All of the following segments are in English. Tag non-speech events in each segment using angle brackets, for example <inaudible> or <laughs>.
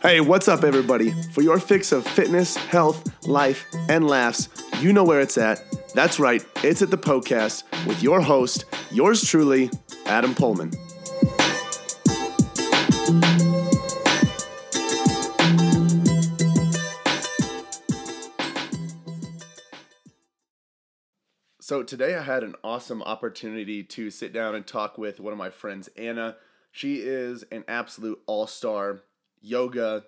Hey, what's up, everybody? For your fix of fitness, health, life, and laughs, you know where it's at. That's right, it's at the Poecast with your host, yours truly, Adam Poehlmann. So, today I had an awesome opportunity to sit down and talk with one of my friends, Anna. She is an absolute all star yoga,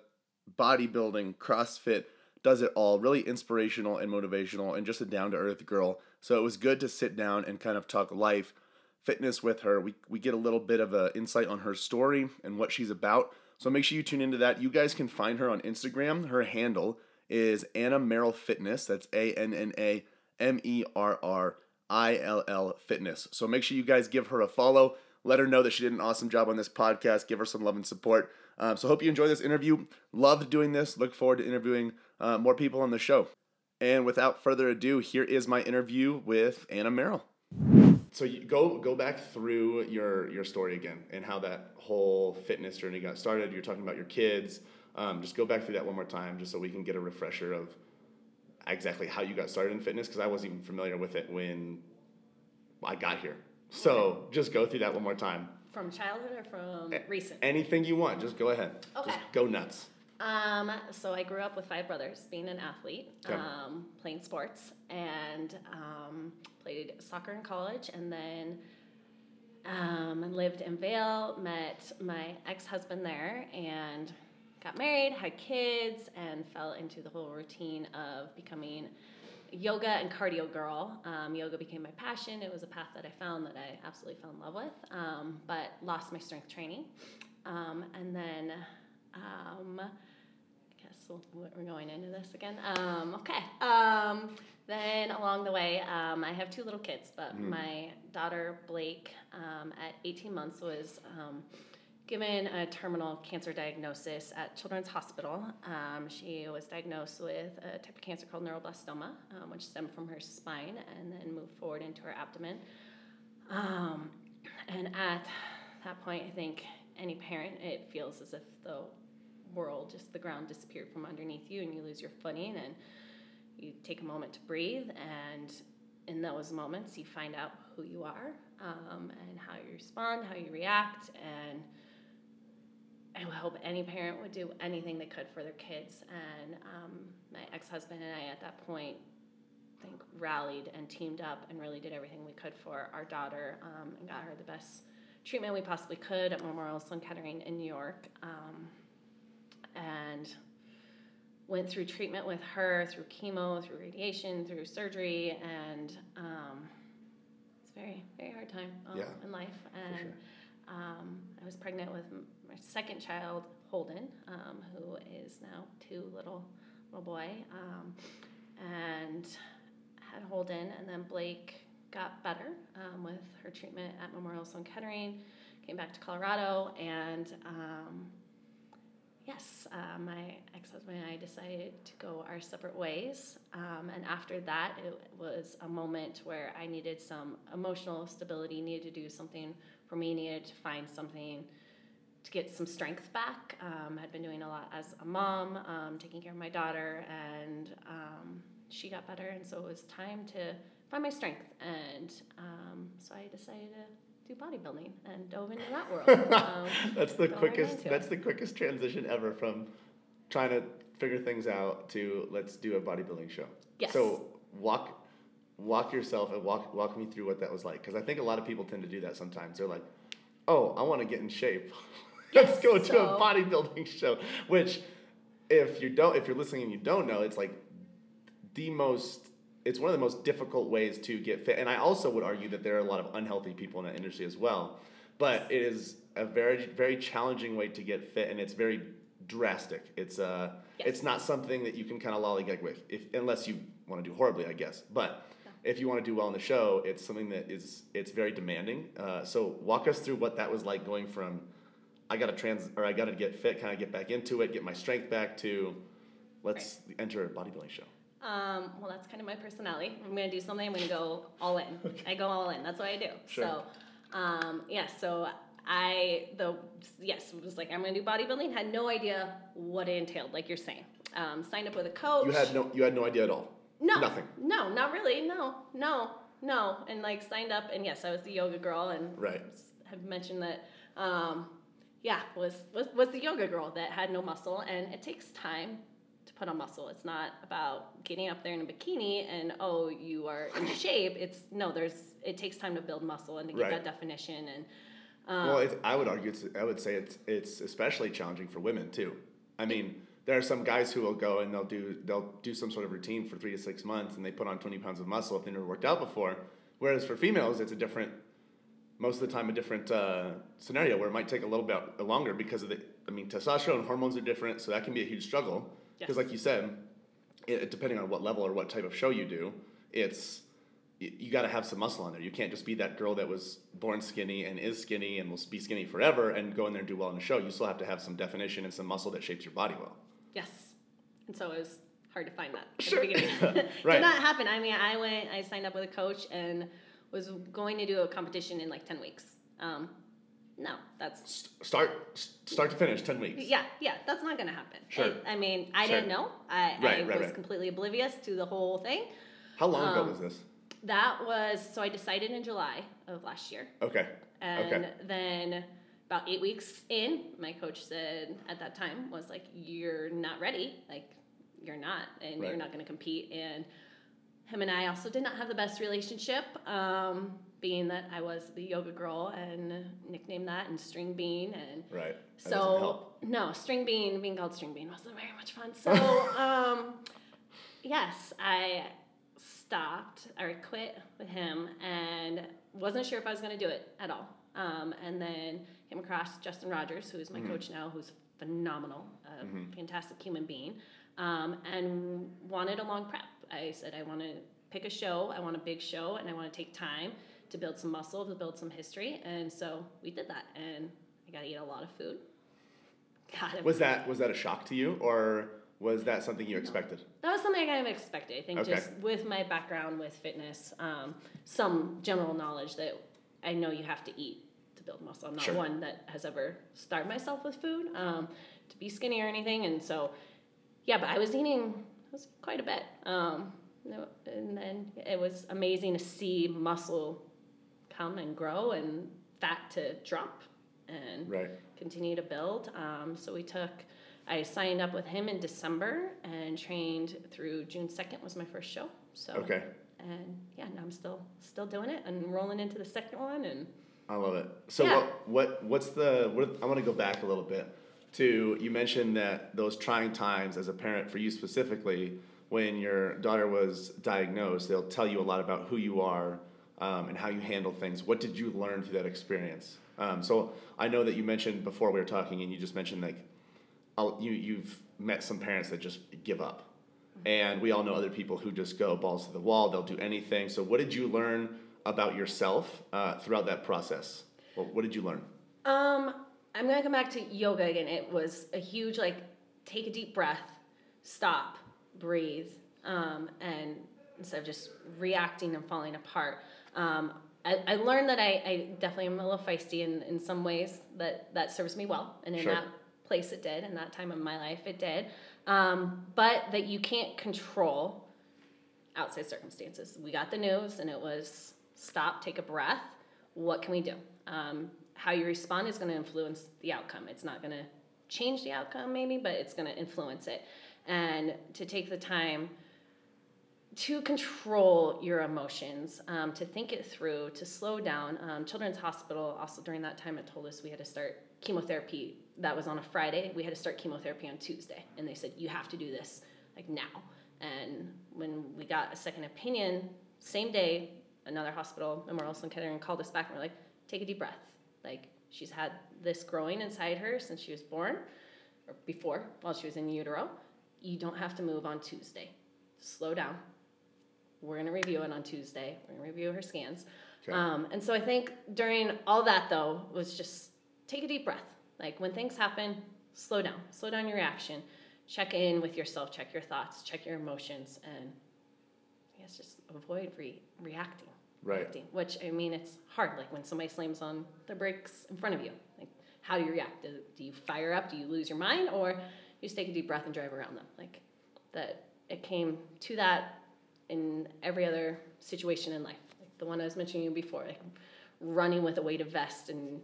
bodybuilding, CrossFit, does it all. Really inspirational and motivational, and just a down to earth girl. So it was good to sit down and kind of talk life, fitness with her. We, we get a little bit of an insight on her story and what she's about. So make sure you tune into that. You guys can find her on Instagram. Her handle is Anna Merrill Fitness. That's A N N A M E R R I L L Fitness. So make sure you guys give her a follow. Let her know that she did an awesome job on this podcast. Give her some love and support. Um, so hope you enjoy this interview. Loved doing this. Look forward to interviewing uh, more people on the show. And without further ado, here is my interview with Anna Merrill. So go go back through your your story again and how that whole fitness journey got started. You're talking about your kids. Um, just go back through that one more time, just so we can get a refresher of exactly how you got started in fitness, because I wasn't even familiar with it when I got here. So just go through that one more time. From childhood or from recent? Anything you want, just go ahead. Okay. Just go nuts. Um, so I grew up with five brothers, being an athlete, Okay. um, playing sports, and um, played soccer in college, and then um, lived in Vail. Met my ex-husband there, and got married, had kids, and fell into the whole routine of becoming a yoga and cardio girl. Um, yoga became my passion. It was a path that I found that I absolutely fell in love with, um, but lost my strength training, um, and then. Um, I guess we'll, we're going into this again. Um, okay. Um, then along the way, um, I have two little kids, but my daughter Blake, um, at 18 months, was um, given a terminal cancer diagnosis at Children's Hospital. Um, she was diagnosed with a type of cancer called neuroblastoma, um, which stemmed from her spine and then moved forward into her abdomen. Um, and at that point, I think any parent, it feels as if the world, just the ground disappeared from underneath you and you lose your footing and you take a moment to breathe. And in those moments, you find out who you are um, and how you respond, how you react. And I hope any parent would do anything they could for their kids. And um, my ex husband and I, at that point, I think rallied and teamed up and really did everything we could for our daughter um, and got her the best treatment we possibly could at Memorial Sloan Kettering in New York. Um, and went through treatment with her through chemo, through radiation, through surgery, and um, it's a very, very hard time um, Yeah, in life. And sure. um, I was pregnant with my second child, Holden, um, who is now two little little boy, um, and had Holden, and then Blake got better um, with her treatment at Memorial Sloan Kettering. Came back to Colorado, and um, yes, uh, my ex-husband and I decided to go our separate ways. Um, and after that, it was a moment where I needed some emotional stability, needed to do something for me, needed to find something to get some strength back. Um, I'd been doing a lot as a mom, um, taking care of my daughter, and um, she got better, and so it was time to find my strength. And um, so I decided to do bodybuilding and dove into that world. <laughs> Um, that's the right quickest. That's it. the quickest transition ever from trying to figure things out to let's do a bodybuilding show. Yes. So walk, walk yourself and walk walk me through what that was like because I think a lot of people tend to do that sometimes. They're like, oh, I want to get in shape. <laughs> <laughs> let's Yes, go to a bodybuilding show. Which, if you don't, if you're listening and you don't know, it's like the most it's one of the most difficult ways to get fit. And i also would argue that there are a lot of unhealthy people in that industry as well. But it is a very very challenging way to get fit and it's very drastic. It's uh it's not something that you can kind of lollygag with if unless you want to do horribly i guess. But if you want to do well in the show it's something that is it's very demanding. Uh, so walk us through what that was like going from i gotta trans or i gotta get fit kind of get back into it get my strength back to let's enter a bodybuilding show Um, well, that's kind of my personality. I'm gonna do something. I'm gonna go all in. <laughs> I go all in. That's what I do. Sure. So, um, yeah. So I the yes was like I'm gonna do bodybuilding. Had no idea what it entailed. Like you're saying, um, signed up with a coach. You had no you had no idea at all. no nothing. No, not really. No, no, no. And like signed up, and yes, I was the yoga girl, and Right. have mentioned that. Um, yeah, was was was the yoga girl that had no muscle, and it takes time to put on muscle. It's not about getting up there in a bikini and oh you are in <laughs> shape. It's no, there's it takes time to build muscle and to get Right. that definition and. Um, Well, it's, I would argue it's I would say it's it's especially challenging for women too. I mean, there are some guys who will go and they'll do they'll do some sort of routine for three to six months and they put on twenty pounds of muscle if they never worked out before. Whereas for females, it's a different most of the time a different uh, scenario where it might take a little bit longer because of the I mean testosterone hormones are different, so that can be a huge struggle. Because Yes. like you said, it, depending on what level or what type of show you do, it's you got to have some muscle on there. You can't just be that girl that was born skinny and is skinny and will be skinny forever and go in there and do well in the show. You still have to have some definition and some muscle that shapes your body well. Yes. And so it was hard to find that at Sure. the beginning. <laughs> <laughs> Right. Did not happen. I mean, I went, I signed up with a coach and was going to do a competition in like 10 weeks. Um, no, that's, Start start to finish ten weeks. yeah, yeah, that's not going to happen. Sure. I, I mean, I Sure. didn't know. I, Right, I right, was right. completely oblivious to the whole thing. How long ago Um, was this? That was, so I decided in July of last year. Okay. And Okay. then about eight weeks in, my coach said at that time was like, "You're not ready. Like, you're not, and you're not going to compete." And him and I also did not have the best relationship, um, being that I was the yoga girl and nicknamed that and string bean and. Right. That So no, string bean being called string bean wasn't very much fun. So <laughs> um, yes, I stopped or quit with him and wasn't sure if I was going to do it at all. Um, and then came across Justin Rogers, who is my coach now, who's phenomenal, a fantastic human being, um, and wanted a long prep. I said I want to pick a show, I want a big show, and I want to take time to build some muscle, to build some history, and so we did that. And I got to eat a lot of food. <laughs> God, Was that was that a shock to you or was that something you expected? that was something I kind of expected. I think Okay. just with my background with fitness, um, some general knowledge that I know you have to eat to build muscle. I'm not Sure. one that has ever starved myself with food um, to be skinny or anything, and so yeah. But I was eating was quite a bit, um, and then it was amazing to see muscle come and grow and fat to drop and Right. continue to build. Um, so we took, I signed up with him in December and trained through June second was my first show. So Okay. and yeah, now I'm still still doing it and rolling into the second one and I love it. So Yeah. what what what's the what I want to go back a little bit to you mentioned that those trying times as a parent for you specifically when your daughter was diagnosed they'll tell you a lot about who you are um, and how you handle things. What did you learn through that experience? Um, so I know that you mentioned before we were talking and you just mentioned like you you've met some parents that just give up. And we all know other people who just go balls to the wall, they'll do anything. So, what did you learn about yourself uh, throughout that process? What, what did you learn? Um, I'm gonna come back to yoga again. It was a huge like take a deep breath, stop, breathe, um, and instead of just reacting and falling apart. Um, I, I learned that I, I definitely am a little feisty in, in some ways that that serves me well, and in Sure. that place it did, in that time of my life it did. Um, but that you can't control outside circumstances. We got the news, and it was stop, take a breath. What can we do? Um, how you respond is going to influence the outcome. It's not going to change the outcome, maybe, but it's going to influence it. And to take the time to control your emotions, um, to think it through, to slow down. Um, Children's Hospital also during that time had told us we had to start chemotherapy. That was on a Friday. We had to start chemotherapy on Tuesday, and they said you have to do this like now. And when we got a second opinion, same day, another hospital, Memorial Sloan Kettering, called us back and we're like, take a deep breath. Like she's had this growing inside her since she was born, or before while she was in utero. You don't have to move on Tuesday. Slow down. We're gonna review it on Tuesday. We're gonna review her scans. Okay. Um, and so I think during all that though was just take a deep breath. Like when things happen, slow down. Slow down your reaction. Check in with yourself. Check your thoughts. Check your emotions, and I guess just avoid re- reacting. Right. reacting, which I mean, it's hard. Like when somebody slams on the brakes in front of you, like how do you react? Do, do you fire up? Do you lose your mind, or you just take a deep breath and drive around them? Like that. It came to that in every other situation in life. Like the one I was mentioning you before, like running with a weighted vest and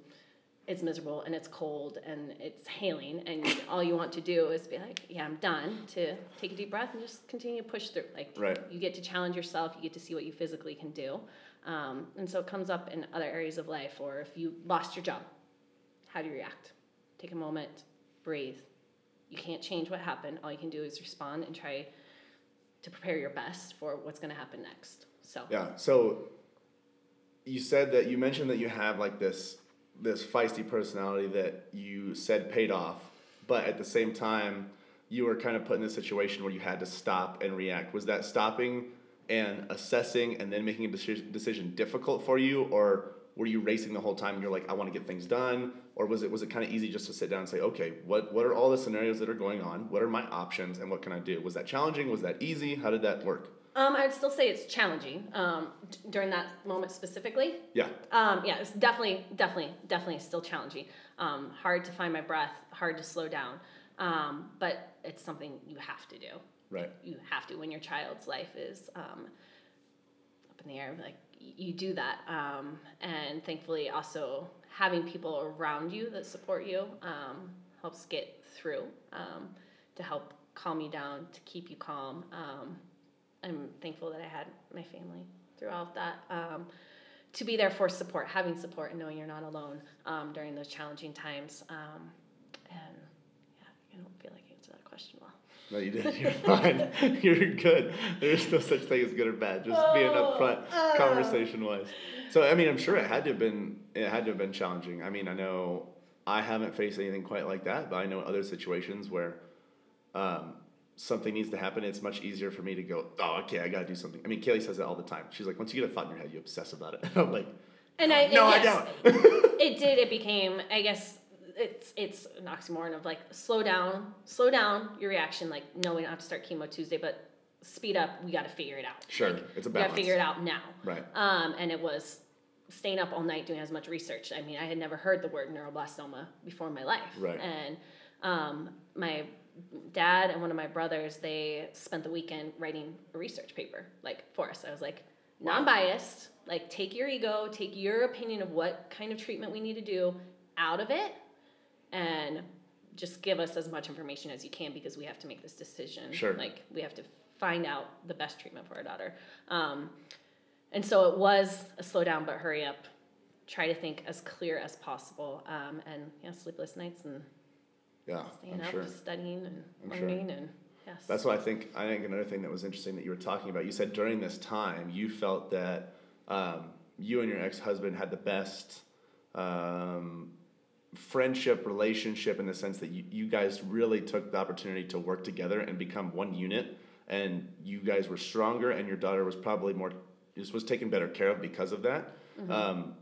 it's miserable and it's cold and it's hailing and <laughs> all you want to do is be like, yeah, I'm done. To take a deep breath and just continue to push through. Like Right. you get to challenge yourself. You get to see what you physically can do. Um, and so it comes up in other areas of life. Or if you lost your job, how do you react? Take a moment, breathe. You can't change what happened. All you can do is respond and try to prepare your best for what's going to happen next. So Yeah. So you said that you mentioned that you have like this this feisty personality that you said paid off, but at the same time you were kind of put in a situation where you had to stop and react. Was that stopping and assessing and then making a decision difficult for you or were you racing the whole time and you're like I want to get things done or was it was it kind of easy just to sit down and say okay what what are all the scenarios that are going on what are my options and what can I do was that challenging was that easy how did that work um, I'd still say it's challenging um, d- during that moment specifically. yeah Um, yeah, it's definitely, definitely, definitely still challenging. Um, hard to find my breath, hard to slow down. Um, but it's something you have to do. Right You have to when your child's life is um, up in the air. Like you do that, um, and thankfully, also having people around you that support you um, helps get through um, to help calm you down, to keep you calm. Um, I'm thankful that I had my family throughout that. Um, to be there for support, having support, and knowing you're not alone during those challenging times. And yeah, I don't feel like I answered that question well. No, you didn't. <laughs> You're fine. <laughs> You're good. There's no such thing as good or bad. Just being upfront, conversation wise. So I mean, I'm sure it had to have been it had to have been challenging. I mean, I know I haven't faced anything quite like that, but I know other situations where um, something needs to happen. It's much easier for me to go, oh, okay, I got to do something. I mean, Kaylee says it all the time. She's like, once you get a thought in your head, you obsess about it. <laughs> I'm like, And I no, and I don't. it did. It became, I guess, it's it's an oxymoron of like slow down, slow down your reaction. Like, no, we don't have to start chemo Tuesday, but speed up. We got to figure it out. Sure, Like, it's a we got to figure it out now. Right. Um, and it was staying up all night doing as much research. I mean, I had never heard the word neuroblastoma before in my life. Right. And um, my dad and one of my brothers, they spent the weekend writing a research paper, like for us. I was like, non-biased. Like, take your ego, take your opinion of what kind of treatment we need to do out of it, and just give us as much information as you can because we have to make this decision. Sure. Like, we have to find out the best treatment for our daughter. Um, and so it was a slow down but hurry up. Try to think as clear as possible. Um, and yeah, sleepless nights and Yeah, staying I'm up, sure. studying and I'm sure. learning and yes. That's what I think. I think another thing that was interesting that you were talking about. You said during this time you felt that um, you and your ex husband had the best um, friendship relationship in the sense that you, you guys really took the opportunity to work together and become one unit, and you guys were stronger, and your daughter was probably more just was taken better care of because of that. Um,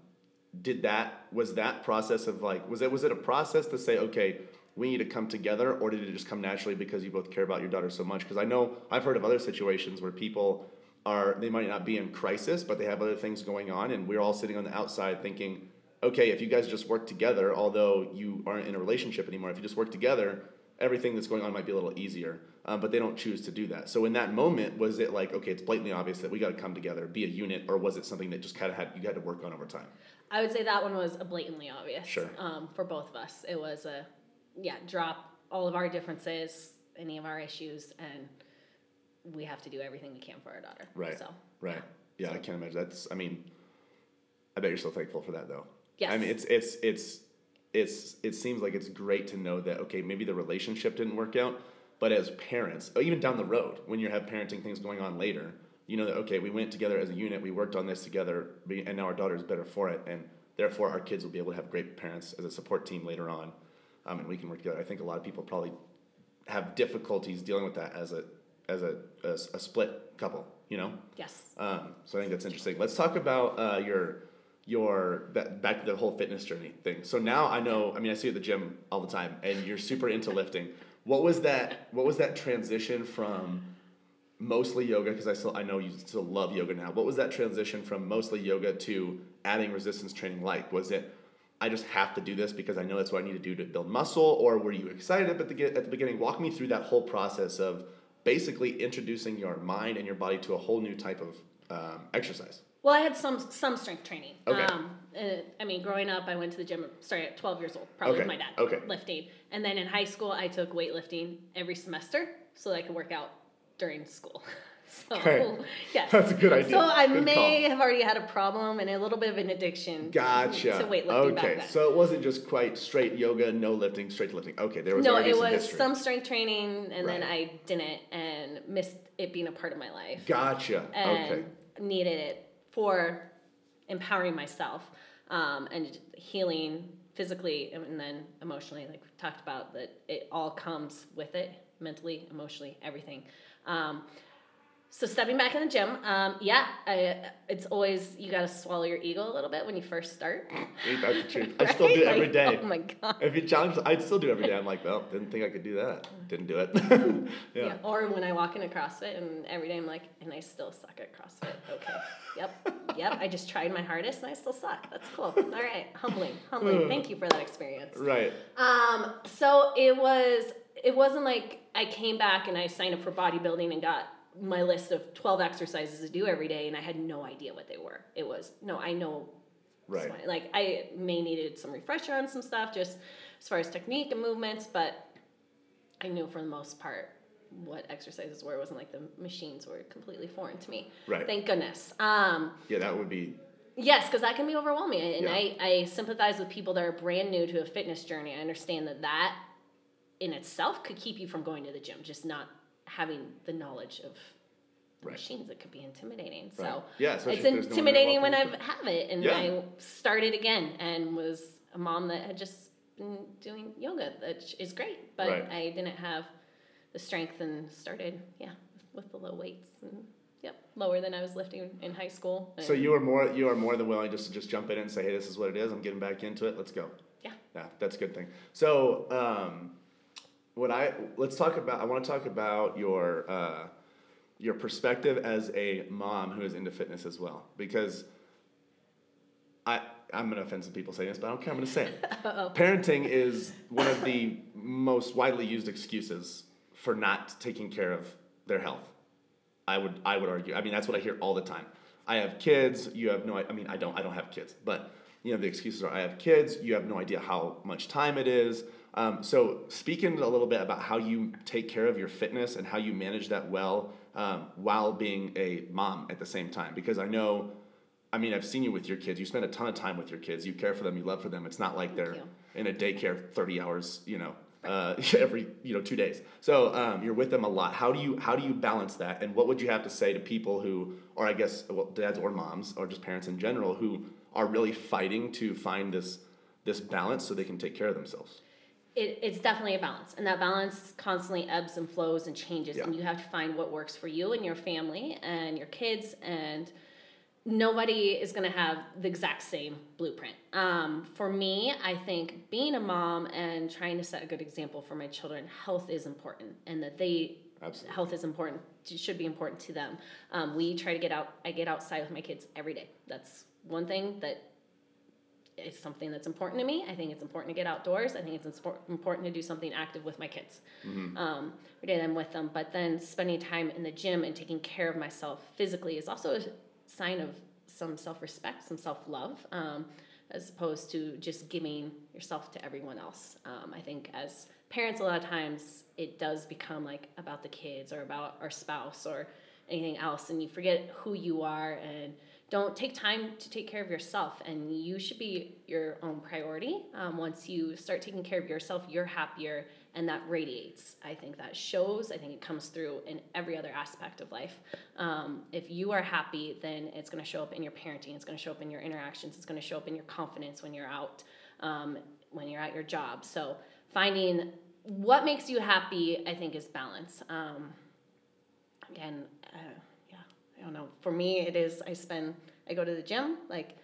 did that was that process of like was it was it a process to say okay we need to come together or did it just come naturally because you both care about your daughter so much because i know i've heard of other situations where people are they might not be in crisis but they have other things going on and we're all sitting on the outside thinking okay if you guys just work together although you aren't in a relationship anymore if you just work together everything that's going on might be a little easier um, but they don't choose to do that so in that moment was it like okay it's blatantly obvious that we got to come together be a unit or was it something that just kind of had you had to work on over time I would say that one was blatantly obvious. Sure. Um, for both of us, it was a yeah, drop all of our differences, any of our issues, and we have to do everything we can for our daughter. Right. So Right. Yeah, I can't imagine. That's. I mean, I bet you're so thankful for that, though. Yes. I mean, it's it's it's it's it seems like it's great to know that okay, maybe the relationship didn't work out, but as parents, even down the road when you have parenting things going on later, you know that okay, we went together as a unit, we worked on this together, and now our daughter is better for it, and therefore our kids will be able to have great parents as a support team later on, um, and we can work together. I think a lot of people probably have difficulties dealing with that as a as a, a, a split couple, you know. yes. Um, so I think that's interesting. Let's talk about uh, your your that back to the whole fitness journey thing. So now I know. I mean, I see you at the gym all the time, and you're super into lifting. What was that? What was that transition from mostly yoga because I still I know you still love yoga now. What was that transition from mostly yoga to adding resistance training like? Was it I just have to do this because I know that's what I need to do to build muscle, or were you excited at the at the beginning? Walk me through that whole process of basically introducing your mind and your body to a whole new type of um, exercise. Well, I had some some strength training. Okay. Um, uh, I mean, growing up, I went to the gym Sorry, at 12 years old, probably Okay, with my dad, okay. lifting. And then in high school, I took weightlifting every semester so that I could work out during school. <laughs> So, Okay. yes. That's a good idea. So I Good may call. have already had a problem and a little bit of an addiction Gotcha. to weightlifting okay, so it wasn't just quite straight yoga, no lifting, straight to lifting. Okay, there was no, it was history. some strength training, and then I didn't and missed it being a part of my life. Gotcha. and okay. needed it for empowering myself um, and healing physically and then emotionally like we've talked about that it all comes with it mentally emotionally everything. Um, so stepping back in the gym um, yeah I, it's always you got to swallow your ego a little bit when you first start Ain't that the truth? <laughs> I still do it every day. Like, oh my god If you challenge, I still do it every day. I'm like, well, didn't think I could do that. Didn't do it. <laughs> yeah. Yeah. Or when I walk into CrossFit and every day I'm like, and I still suck at CrossFit. Okay. Yep. Yep. I just tried my hardest and I still suck. That's cool. All right. Humbling. Humbling. <sighs> Thank you for that experience. Right. Um, so it was it wasn't like I came back and I signed up for bodybuilding and got my list of 12 exercises to do every day and I had no idea what they were. It was no, I know Right. so, like I may needed some refresher on some stuff just as far as technique and movements, but I knew for the most part what exercises were. It wasn't like the machines were completely foreign to me. Right. Thank goodness. Um, Yeah, that would be. yes, because that can be overwhelming, and Yeah. I, I sympathize with people that are brand new to a fitness journey. I understand that that in itself could keep you from going to the gym, just not having the knowledge of the Right. machines. It could be intimidating. Right. So Yeah, it's there's no intimidating when I have it, and Yeah. I started again and was a mom that had just been doing yoga, that is great, but Right. I didn't have the strength and started, yeah, with the low weights and yep, lower than I was lifting in high school. So you are more you are more than willing just to just jump in and say, hey, this is what it is. I'm getting back into it. Let's go. yeah. Yeah, that's a good thing. So, um, what I let's talk about. I want to talk about your uh, your perspective as a mom who is into fitness as well, because I I'm gonna offend some people saying this, but I don't care. I'm gonna say it. <laughs> Parenting is one of the most widely used excuses for not taking care of their health. I would I would argue. I mean, that's what I hear all the time. I have kids. You have no. I mean, I don't. I don't have kids, but you know the excuses are I have kids. You have no idea how much time it is. Um, so speaking a little bit about how you take care of your fitness and how you manage that well um, while being a mom at the same time, because I know. I mean, I've seen you with your kids. You spend a ton of time with your kids. You care for them. You love for them. It's not like they're you. in a daycare thirty hours. You know, uh, <laughs> every you know two days. So um, you're with them a lot. How do you how do you balance that? And what would you have to say to people who, or I guess well, dads or moms or just parents in general who are really fighting to find this this balance so they can take care of themselves? It, it's definitely a balance and that balance constantly ebbs and flows and changes and you have to find what works for you and your family and your kids and nobody is going to have the exact same blueprint. Um, for me i think being a mom and trying to set a good example for my children health is important and that they Absolutely. health is important should be important to them. Um, we try to get out i get outside with my kids every day. That's one thing that is something that's important to me. I think it's important to get outdoors. I think it's important to do something active with my kids. Um, every day I'm with them. But then spending time in the gym and taking care of myself physically is also a sign of some self respect, some self love, um, as opposed to just giving yourself to everyone else. Um, I think as parents, a lot of times it does become like about the kids or about our spouse or anything else, and you forget who you are and don't take time to take care of yourself and you should be your own priority. Um, once you start taking care of yourself you're happier and that radiates. I think that shows. I think it comes through in every other aspect of life. Um, if you are happy then it's going to show up in your parenting it's going to show up in your interactions it's going to show up in your confidence when you're out um, when you're at your job. So finding what makes you happy i think is balance. Um, again uh, don't know for me it is i spend i go to the gym like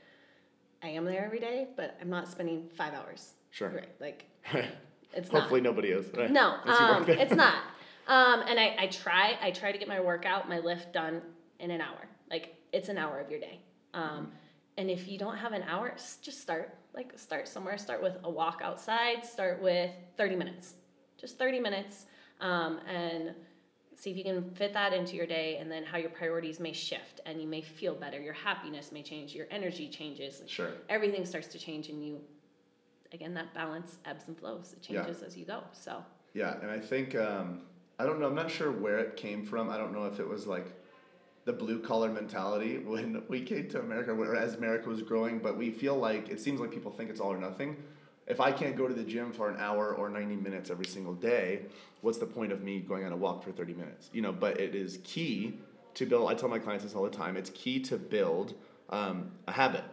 i am there every day but i'm not spending five hours Sure. right like <laughs> it's not Hopefully nobody is. Right? no Once you work um, it's not Um, and I, I try I try to get my workout, my lift done in an hour. Like it's an hour of your day. Um, and if you don't have an hour, just start like start somewhere. Start with a walk outside. Start with thirty minutes, just thirty minutes, um, and see if you can fit that into your day. And then how your priorities may shift, and you may feel better. Your happiness may change. Your energy changes. Sure. Everything starts to change, and you again that balance ebbs and flows. It Yeah. changes as you go. So. Yeah, and I think um, I don't know. I'm not sure where it came from. I don't know if it was like the blue collar mentality when we came to America, or as America was growing. But we feel like it seems like people think it's all or nothing. If I can't go to the gym for an hour or ninety minutes every single day, what's the point of me going on a walk for thirty minutes? You know. But it is key to build. I tell my clients this all the time. It's key to build um, a habit,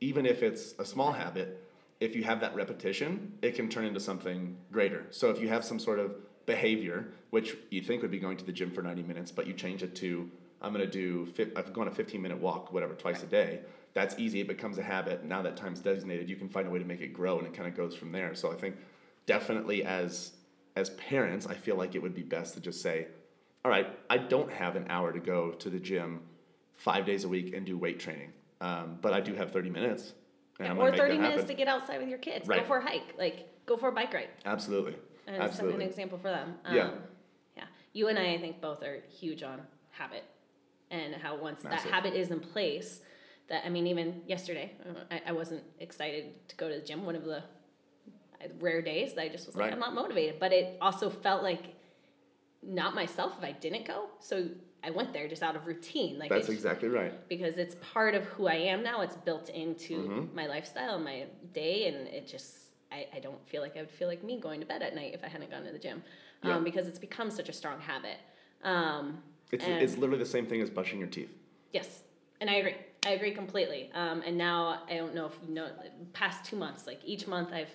even if it's a small habit if you have that repetition, it can turn into something greater. So if you have some sort of behavior, which you think would be going to the gym for 90 minutes, but you change it to, I'm to do, I've gone a 15 minute walk, whatever, twice a day. That's easy. It becomes a habit. Now that time's designated, you can find a way to make it grow and it kind of goes from there. So I think definitely as, as parents, I feel like it would be best to just say, all right, I don't have an hour to go to the gym five days a week and do weight training. Um, but I do have 30 minutes. And Yeah, or 30 minutes happen. to get outside with your kids. Right. Go for a hike. Like, go for a bike ride. Absolutely. And set an example for them. Yeah. Um, yeah. You and I, I think, both are huge on habit and how once Massive. that habit is in place, that, I mean, even yesterday, uh, I, I wasn't excited to go to the gym. One of the uh, rare days that I just was like, I'm not motivated. But it also felt like not myself if I didn't go. So I went there just out of routine. Like, That's exactly right. because it's part of who I am now. It's built into Mhm. my lifestyle, my day, and it just I, I don't feel like I would feel like me going to bed at night if I hadn't gone to the gym, um, Yeah. because it's become such a strong habit. Um, It's, it's literally the same thing as brushing your teeth. yes, and I agree. I agree completely. Um, and now I don't know if you know, past two months, like each month I've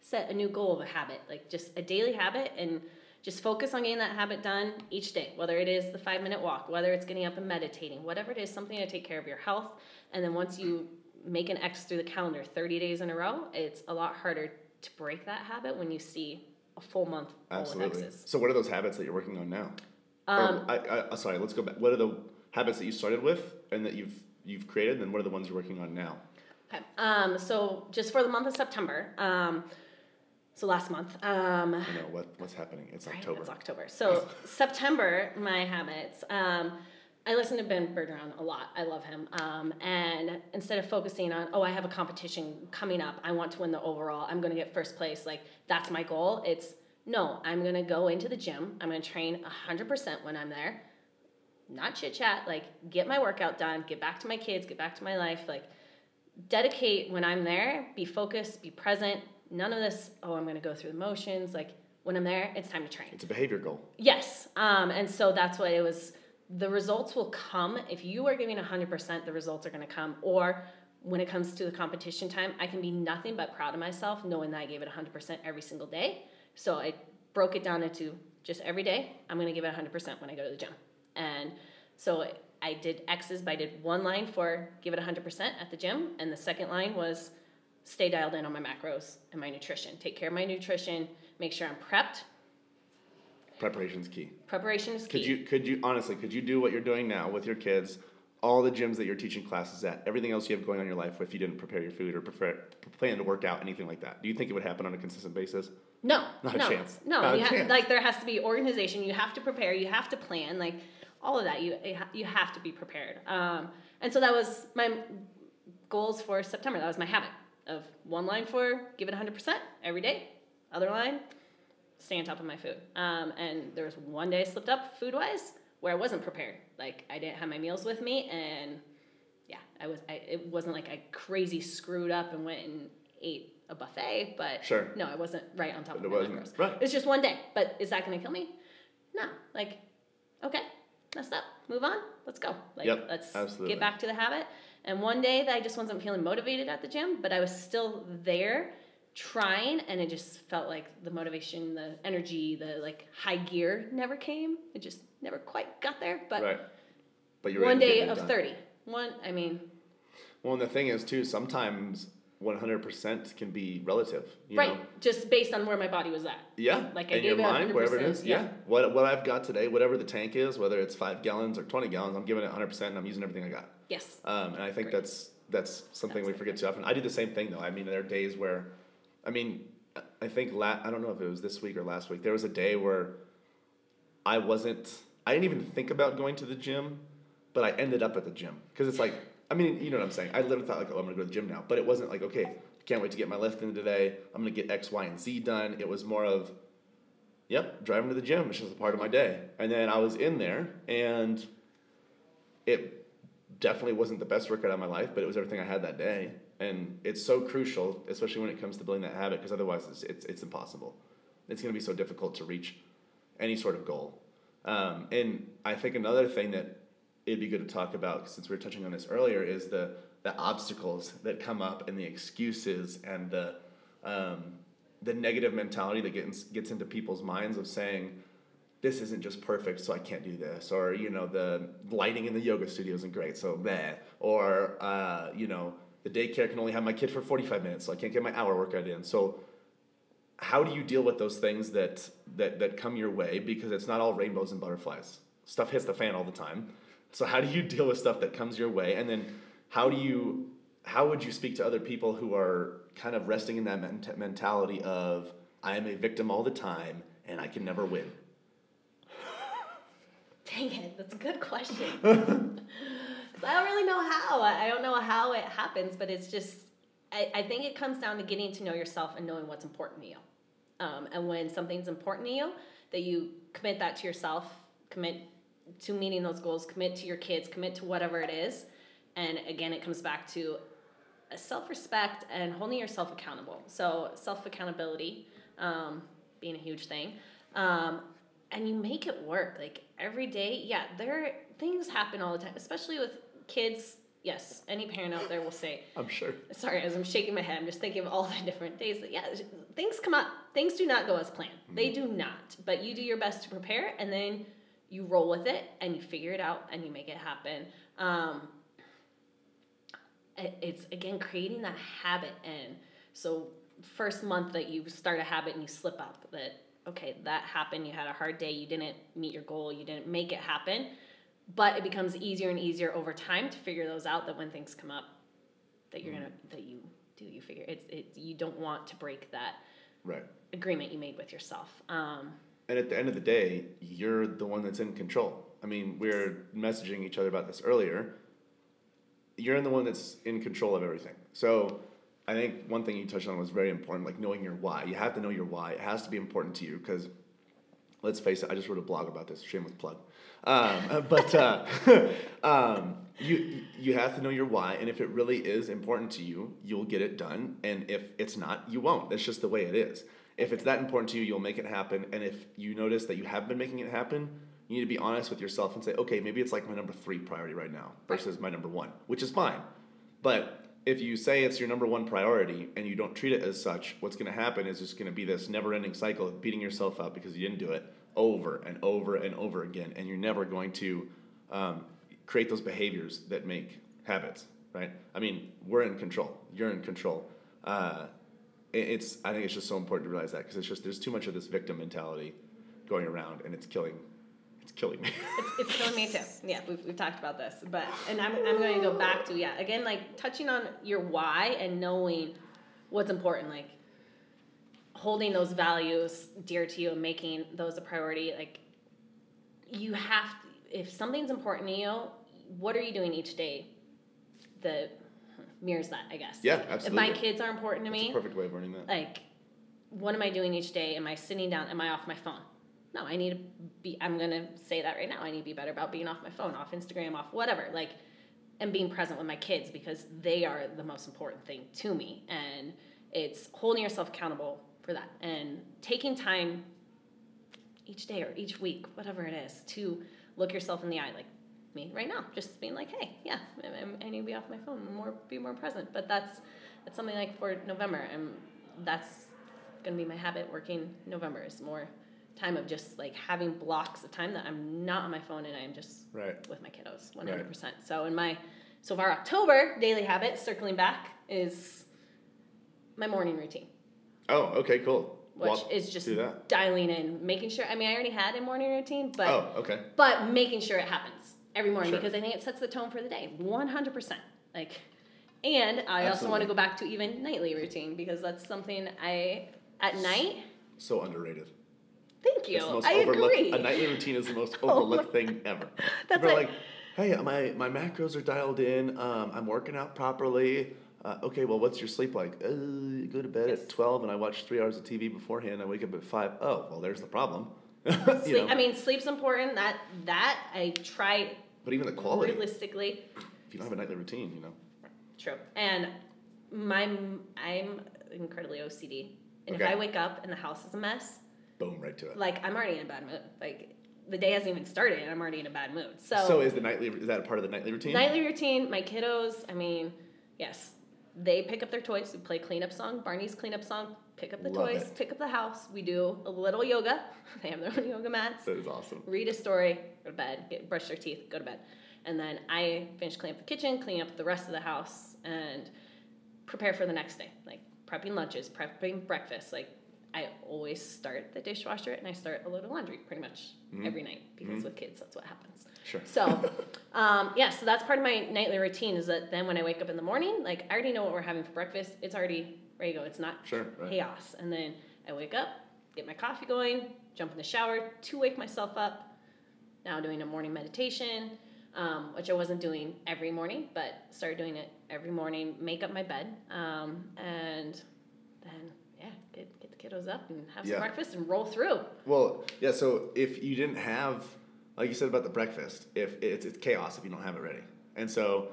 set a new goal of a habit, like just a daily habit, and just focus on getting that habit done each day. Whether it is the five minute walk, whether it's getting up and meditating, whatever it is, something to take care of your health. And then once you make an X through the calendar, thirty days in a row, it's a lot harder to break that habit when you see a full month full Absolutely. of X's. So, what are those habits that you're working on now? Um, or, I, I, uh, sorry, let's go back. What are the habits that you started with and that you've you've created, and what are the ones you're working on now? Okay. Um, so just for the month of September, um, so last month, um, You know what what's happening? It's Right, October. It's October. So <laughs> September, my habits. Um, I listen to Ben Bergeron a lot. I love him. Um, and instead of focusing on, oh, I have a competition coming up, I want to win the overall, I'm going to get first place, like that's my goal. It's no, I'm going to go into the gym. I'm going to train 100% when I'm there. Not chit chat, like get my workout done, get back to my kids, get back to my life. Like dedicate when I'm there, be focused, be present. None of this, oh, I'm going to go through the motions. Like when I'm there, it's time to train. It's a behavior goal. Yes. Um, and so that's what it was. The results will come. If you are giving 100%, the results are going to come. Or when it comes to the competition time, I can be nothing but proud of myself knowing that I gave it 100% every single day. So I broke it down into just every day, I'm going to give it 100% when I go to the gym. And so I did X's, but I did one line for give it 100% at the gym. And the second line was stay dialed in on my macros and my nutrition. Take care of my nutrition, make sure I'm prepped. Preparation's key. Preparation is key. Could you could you honestly could you do what you're doing now with your kids, all the gyms that you're teaching classes at, everything else you have going on in your life if you didn't prepare your food or prepare, plan to work out anything like that? Do you think it would happen on a consistent basis? No, Not a chance. no. Not you ha- chance. like there has to be organization. You have to prepare. You have to plan. Like all of that. You you have to be prepared. Um, and so that was my goals for September. That was my habit of one line for give it 100% every day. Other line, stay on top of my food. Um, and there was one day I slipped up food wise where I wasn't prepared. Like I didn't have my meals with me, and yeah, I was. I, it wasn't like I crazy screwed up and went and ate a buffet, but Sure. no, I wasn't right on top But of it wasn't- macros. right. It's just one day, but is that going to kill me? No. Like, okay, messed up. Move on. Let's go. Like, Yep, let's absolutely. get back to the habit. And one day that I just wasn't feeling motivated at the gym, but I was still there trying and it just felt like the motivation, the energy, the like high gear never came. It just never quite got there. But Right. But you're one day of done. 30. One, I mean, Well, and the thing is too, sometimes 100% can be relative. You right. Know? Just based on where my body was at. Yeah. Like I in gave your mind, 100%, wherever it is. Yeah. yeah. What what I've got today, whatever the tank is, whether it's five gallons or 20 gallons, I'm giving it 100% and I'm using everything I got. Yes. Um, and I think Great. that's that's something we forget too often. I do the same thing though. I mean, there are days where, I mean, I think la- I don't know if it was this week or last week. There was a day where I wasn't. I didn't even think about going to the gym, but I ended up at the gym because it's like. I mean, you know what I'm saying. I literally thought like, oh, I'm gonna go to the gym now, but it wasn't like, okay, can't wait to get my lift in today. I'm gonna get X, Y, and Z done. It was more of, yep, driving to the gym. It's just a part of my day. And then I was in there, and it definitely wasn't the best workout of my life, but it was everything I had that day. And it's so crucial, especially when it comes to building that habit, because otherwise it's, it's, it's impossible. It's to be so difficult to reach any sort of goal. Um, and I think another thing that it'd be good to talk about, since we were touching on this earlier, is the, the obstacles that come up and the excuses and the, um, the negative mentality that gets, gets into people's minds of saying, this isn't just perfect, so I can't do this, or you know the lighting in the yoga studio isn't great, so meh, or uh, you know the daycare can only have my kid for forty five minutes, so I can't get my hour workout in. So how do you deal with those things that that that come your way? Because it's not all rainbows and butterflies. Stuff hits the fan all the time. So how do you deal with stuff that comes your way, and then how do you how would you speak to other people who are kind of resting in that ment- mentality of I am a victim all the time and I can never win? <laughs> Dang it, that's a good question. <laughs> I don't really know how. I don't know how it happens, but it's just, I, I think it comes down to getting to know yourself and knowing what's important to you. Um, and when something's important to you, that you commit that to yourself, commit to meeting those goals, commit to your kids, commit to whatever it is. And again, it comes back to self respect and holding yourself accountable. So, self accountability um, being a huge thing. Um, and you make it work like every day. Yeah, there things happen all the time, especially with kids. Yes, any parent out there will say, <laughs> I'm sure. sorry, as I'm shaking my head, I'm just thinking of all the <laughs> different days that, yeah, things come up. Things do not go as planned. They do not. But you do your best to prepare and then you roll with it and you figure it out and you make it happen. Um, it's again creating that habit and so first month that you start a habit and you slip up that okay that happened you had a hard day you didn't meet your goal you didn't make it happen but it becomes easier and easier over time to figure those out that when things come up that you're gonna that you do you figure it's it you don't want to break that Right. agreement you made with yourself um, And at the end of the day, you're the one that's in control. I mean, we were messaging each other about this earlier. You're the one that's in control of everything. So I think one thing you touched on was very important, like knowing your why. You have to know your why. It has to be important to you because, let's face it, I just wrote a blog about this. Shameless plug. Um, <laughs> but uh, <laughs> um, you you have to know your why, and if it really is important to you, you'll get it done. And if it's not, you won't. That's just the way it is. If it's that important to you, you'll make it happen. And if you notice that you have been making it happen, you need to be honest with yourself and say, okay, maybe it's like my number three priority right now versus my number one, which is fine. But if you say it's your number one priority and you don't treat it as such, what's going to happen is just going to be this never ending cycle of beating yourself up because you didn't do it over and over and over again. And you're never going to um, create those behaviors that make habits, right? I mean, we're in control. You're in control. Uh, it's, I think it's just so important to realize that because it's just, there's too much of this victim mentality going around and it's killing, it's killing me. it's, it's killing me too. <laughs> Yeah, we've, we've talked about this, but and I'm I'm going to go back to yeah again like touching on your why and knowing what's important, like holding those values dear to you and making those a priority. Like you have to, if something's important to you, what are you doing each day that mirrors that? I guess. Yeah, Like, If my kids are important to That's me, a perfect way of learning that. like what am i doing each day am i sitting down am i off my phone no i need to be i'm gonna say that right now i need to be better about being off my phone off instagram off whatever like and being present with my kids because they are the most important thing to me and it's holding yourself accountable for that and taking time each day or each week whatever it is to look yourself in the eye like me right now just being like hey yeah i, I need to be off my phone more be more present but that's that's something like for november and that's gonna be my habit working november is more time of just like having blocks of time that i'm not on my phone and i'm just Right. with my kiddos 100% so in my so far october daily habit circling back is my morning routine, Oh, okay, cool. which Walk is just dialing in, making sure. I mean, I already had a morning routine, but Oh, okay. but making sure it happens every morning Sure. because I think it sets the tone for the day. One hundred percent. Like, and I also want to go back to even nightly routine because that's something I at night. So underrated. Thank you. It's the most I overlooked. agree. A nightly routine is the most <laughs> Oh overlooked thing ever. <laughs> That's People like, hey, my, my macros are dialed in. Um, I'm working out properly. Uh, okay, well, what's your sleep like? Uh, go to bed Yes. at 12 and I watch three hours of TV beforehand. I wake up at 5. Oh, well, there's the problem. <laughs> you know? I mean, sleep's important. That that I try but even the quality, realistically. if you don't have a nightly routine, you know. True. And my I'm incredibly OCD, and if I wake up and the house is a mess, Boom, right to it. like I'm already in a bad mood. Like the day hasn't even started, and I'm already in a bad mood. So, So is the nightly, is that a part of the nightly routine? nightly routine. My kiddos. I mean, yes, they pick up their toys. We play cleanup song. Barney's cleanup song. Pick up the Love toys. it. Pick up the house. We do a little yoga. <laughs> They have their own yoga mats. That is awesome. read a story, go to bed, get, brush their teeth, go to bed. And then I finish cleaning up the kitchen, clean up the rest of the house, and prepare for the next day. Like prepping lunches, prepping breakfast. Like I always start the dishwasher and I start a load of laundry pretty much every night because with kids, that's what happens. Sure. So, <laughs> um, yeah, so that's part of my nightly routine is that then when I wake up in the morning, like I already know what we're having for breakfast. It's already ready to go. It's not Sure, right. chaos. And then I wake up, get my coffee going, jump in the shower to wake myself up. Now doing a morning meditation, um, which I wasn't doing every morning, but started doing it every morning. Make up my bed, um, and then yeah, get get the kiddos up and have some Yeah. breakfast and roll through. Well, yeah. So if you didn't have, like you said about the breakfast, if it's, it's chaos if you don't have it ready, and so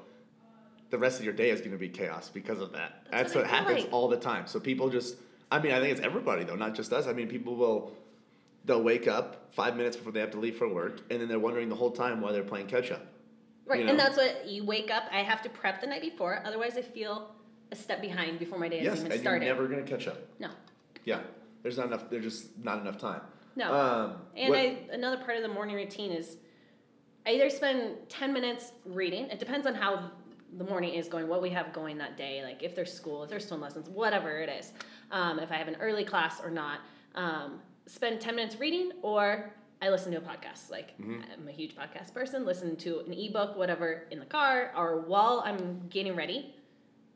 the rest of your day is going to be chaos because of that. That's, That's what what, happens like. all the time. So people just, I mean, I think it's everybody though, not just us. I mean, people will, they'll wake up five minutes before they have to leave for work, and then they're wondering the whole time why they're playing catch up. Right, You and that's what you wake up. I have to prep the night before, otherwise I feel a step behind before my day Yes, has even and started. you're never going to catch up. no, Yeah, there's not enough. There's just not enough time. no. Um, And what- I another part of the morning routine is I either spend ten minutes reading. It depends on how the morning is going, what we have going that day, like if there's school, if there's swim lessons, whatever it is. Um, if I have an early class or not. Um, spend ten minutes reading or I listen to a podcast. Like Mm-hmm. I'm a huge podcast person. Listen to an ebook, whatever, in the car or while I'm getting ready.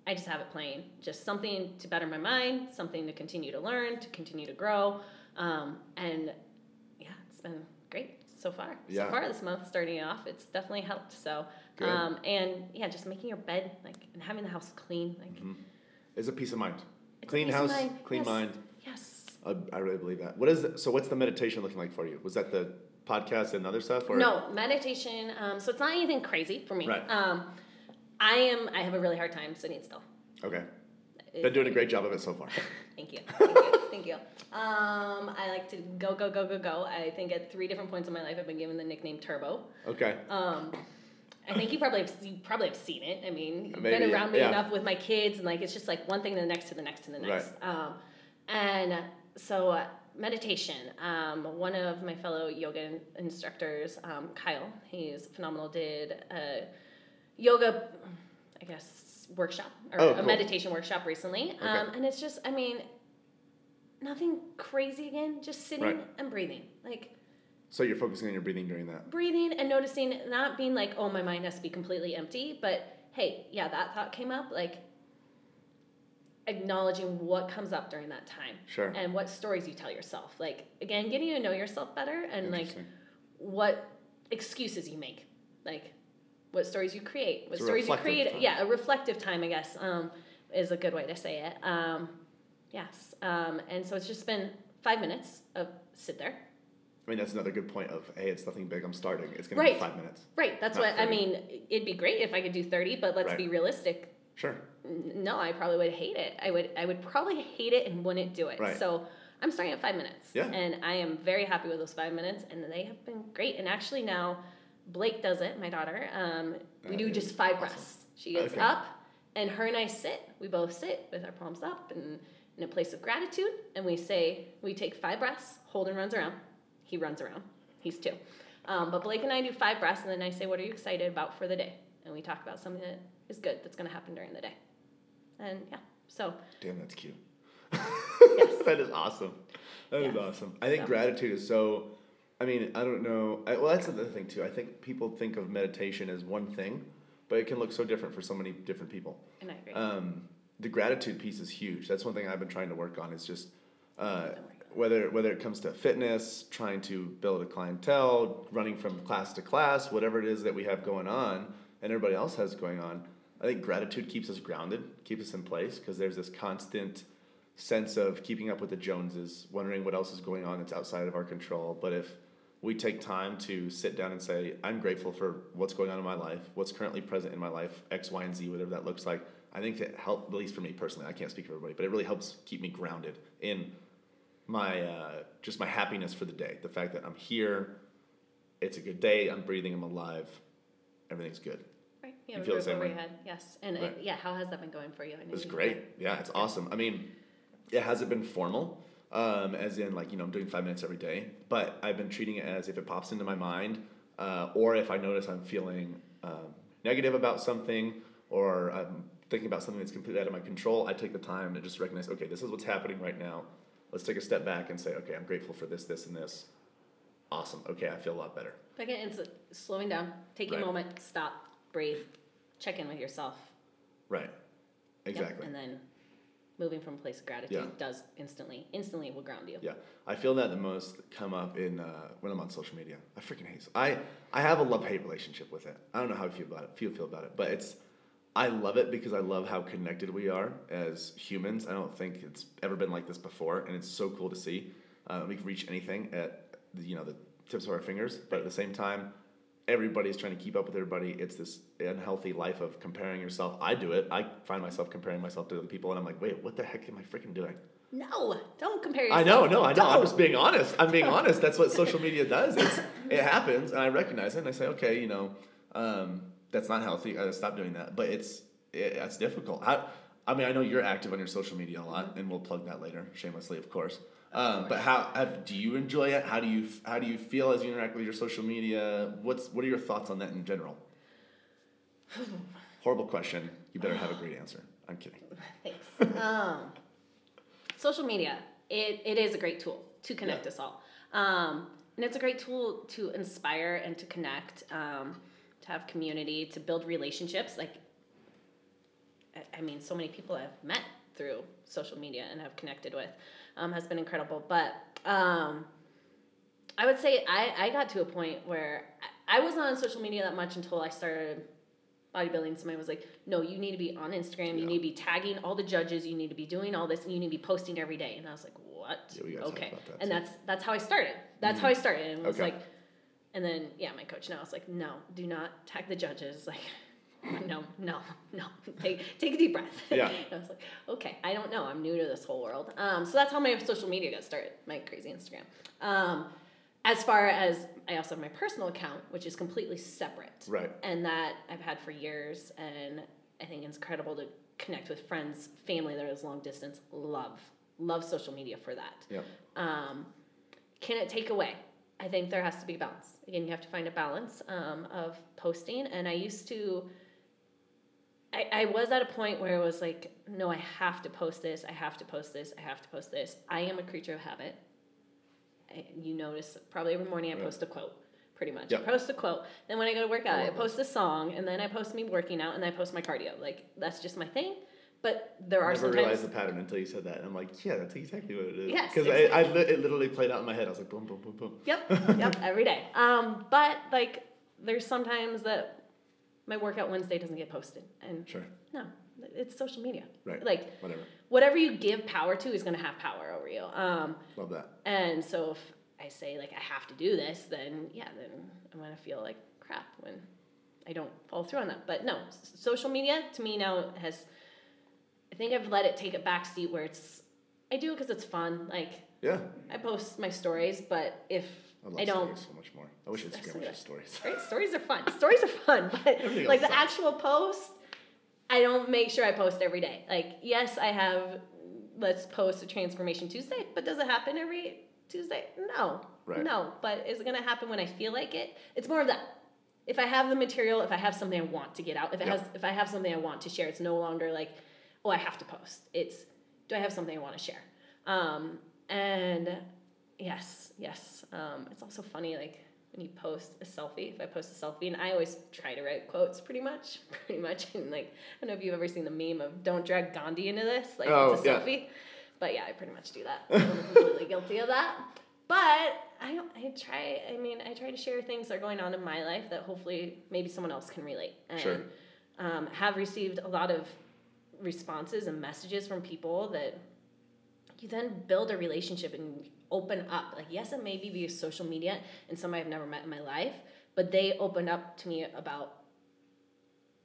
I just have it playing. Just something to better my mind, something to continue to learn, to continue to grow. Um, and yeah, it's been so far. Yeah. So far this month, starting off, it's definitely helped. So, Good. um, and yeah, just making your bed like and having the house clean, like is a peace of mind. Clean house, clean yes. mind. yes. I, I really believe that. What is the, so? What's the meditation looking like for you? Was that the podcast and other stuff, or No meditation. Um, so it's not anything crazy for me. Right. Um, I am. I have a really hard time sitting still. Okay, been doing a great job of it so far. <laughs> <laughs> Thank you. Thank you. Thank you. Um, I like to go, go, go, go, go. I think at three different points in my life, I've been given the nickname Turbo. Okay, Um, I think you probably have, you probably have seen it. I mean, you've Maybe, been around me yeah. enough with my kids, and like it's just like one thing to the next to the next to the next. Um, and so uh, meditation. Um, one of my fellow yoga in- instructors, um, Kyle, he's phenomenal. Did a yoga, I guess, workshop or Oh, a cool. meditation workshop recently. Um, and it's just, I mean, nothing crazy again. Just sitting Right. and breathing, like so you're focusing on your breathing during that. breathing and noticing not being like oh my mind has to be completely empty but hey yeah that thought came up like acknowledging what comes up during that time Sure. and what stories you tell yourself like again getting to know yourself better and like what excuses you make like what stories you create what stories you create yeah a reflective time i guess um, is a good way to say it um, yes um, and so it's just been five minutes of sit there I mean, that's another good point of hey, it's nothing big. I'm starting. It's gonna be five minutes. Right. That's what I mean. It'd be great if I could do thirty, but let's Right. be realistic. Sure. No, I probably would hate it. I would. I would probably hate it and wouldn't do it. Right. So I'm starting at five minutes. Yeah. And I am very happy with those five minutes, and they have been great. And actually now, Blake does it. My daughter. Um, we do just five awesome. breaths. She gets Okay. up, and her and I sit. We both sit with our palms up and in a place of gratitude, and we say we take five breaths. Holden runs around. He runs around. He's two. Um, but Blake and I do five breaths, and then I say, "What are you excited about for the day?" And we talk about something that is good that's going to happen during the day. And yeah, So Damn, that's cute. Yes. <laughs> that is awesome. That is Yes. awesome. I think So- gratitude is so. I mean, I don't know. I, well, that's another thing too. I think people think of meditation as one thing, but it can look so different for so many different people. and I agree. Um, the gratitude piece is huge. That's one thing I've been trying to work on. Is just uh, whether whether it comes to fitness, trying to build a clientele, running from class to class, whatever it is that we have going on, and everybody else has going on. I think gratitude keeps us grounded, keeps us in place, because there's this constant sense of keeping up with the Joneses, wondering what else is going on that's outside of our control. But if we take time to sit down and say, I'm grateful for what's going on in my life, what's currently present in my life, X, Y, and Z, whatever that looks like, I think that helps, at least for me personally, I can't speak for everybody, but it really helps keep me grounded in my, uh, just my happiness for the day. The fact that I'm here, it's a good day, I'm breathing, I'm alive, everything's good. right. you You feel the same way? head. Yes. And Right. it, yeah, how has that been going for you? I know It's great. Yeah, it's awesome. I mean, it hasn't been formal, um, as in like you know I'm doing five minutes every day, but I've been treating it as if it pops into my mind, uh, or if I notice I'm feeling um, negative about something, or I'm thinking about something that's completely out of my control. I take the time to just recognize, okay, this is what's happening right now. Let's take a step back and say, okay, I'm grateful for this, this, and this. Awesome. Okay, I feel a lot better. Again, it's slowing down, taking Right. a moment, stop, breathe, check in with yourself. Right. Yep, Exactly. And then moving from a place of gratitude Yeah. does instantly, instantly will ground you. Yeah, I feel that the most come up in uh, when I'm on social media. I freaking hate. it. I I have a love hate relationship with it. I don't know how you feel about it. Feel feel about it, but it's. I love it because I love how connected we are as humans. I don't think it's ever been like this before, and it's so cool to see. Uh, we can reach anything at the, you know the tips of our fingers, but at the same time, everybody's trying to keep up with everybody. It's this unhealthy life of comparing yourself. I do it. I find myself comparing myself to other people, and I'm like, wait, what the heck am I freaking doing? No, don't compare yourself. I know, no, I know. I'm just being honest. I'm being <laughs> honest. That's what social media does. It's, it happens, and I recognize it, and I say, okay, you know, um, that's not healthy. I stop doing that. But it's it, it's difficult. How, I mean, I know you're active on your social media a lot, and we'll plug that later, shamelessly, of course. Um, but how have, do you enjoy it? How do you how do you feel as you interact with your social media? What's what are your thoughts on that in general? <laughs> Horrible question. You better have a great answer. I'm kidding. <laughs> Thanks. um, social media, it, it is a great tool to connect Yeah. us all. Um, and it's a great tool to inspire and to connect, um, to have community, to build relationships. Like, I- mean, so many people I've met through social media and have connected with um, has been incredible. But um, I would say I, I got to a point where I, I wasn't on social media that much until I started bodybuilding. Somebody was like, no, you need to be on Instagram. You Yeah. need to be tagging all the judges. You need to be doing all this, and you need to be posting every day. And I was like, what? Yeah, we gotta talk okay. that and too. that's that's how I started. That's how I started. And it was Okay. like, and then yeah, my coach now was like, no, do not tag the judges. <laughs> Like, no, no, no. Take take a deep breath. <laughs> Yeah. and I was like, okay, I don't know. I'm new to this whole world. Um, so that's how my social media got started. My crazy Instagram. Um, as far as I also have my personal account, which is completely separate Right. and that I've had for years, and I think it's incredible to connect with friends, family that is long distance. Love, love social media for that. Yeah. Um, can it take away? I think there has to be balance. Again, you have to find a balance um, of posting. And I used to, I, I was at a point where it was like, no, I have to post this, I have to post this, I have to post this. I am a creature of habit. I, you notice probably every morning I Right. post a quote, pretty much. Yep. I post a quote. Then when I go to work out, I I, post a song, and then I post me working out, and then I post my cardio. Like, that's just my thing. But there are I never realized the pattern until you said that. And I'm like, yeah, that's exactly what it is. Yes, Because I, I li- it literally played out in my head. I was like, boom, boom, boom, boom. Yep, yep, <laughs> every day. Um, but like, there's sometimes that my workout Wednesday doesn't get posted, and Sure. no, it's social media. Right. Like, Whatever. whatever you give power to is going to have power over you. Um, Love that. and so if I say like I have to do this, then yeah, then I'm going to feel like crap when I don't follow through on that. But no, social media to me now has. I think I've let it take a back seat where it's. I do it because it's fun. Like Yeah. I post my stories, but if I love I don't so much more. I wish Instagram was just stories. <laughs> Right? Stories are fun. Stories are fun, but Everything like the sucks. actual post, I don't make sure I post every day. Like, yes, I have let's post a transformation Tuesday, but does it happen every Tuesday? No. Right. No. But is it gonna happen when I feel like it? It's more of that. If I have the material, if I have something I want to get out, if it Yep. has if I have something I want to share, it's no longer like oh, I have to post. It's do I have something I want to share? Um, and yes, yes. Um, it's also funny like when you post a selfie. If I post a selfie, and I always try to write quotes, pretty much, <laughs> pretty much. And like I don't know if you've ever seen the meme of "Don't drag Gandhi into this." Like Oh, it's a yeah. selfie. But yeah, I pretty much do that. <laughs> I'm completely guilty of that. But I I try. I mean, I try to share things that are going on in my life that hopefully maybe someone else can relate. And Sure. um, have received a lot of responses and messages from people that you then build a relationship and open up. Like yes, it may be via social media and somebody I've never met in my life, but they opened up to me about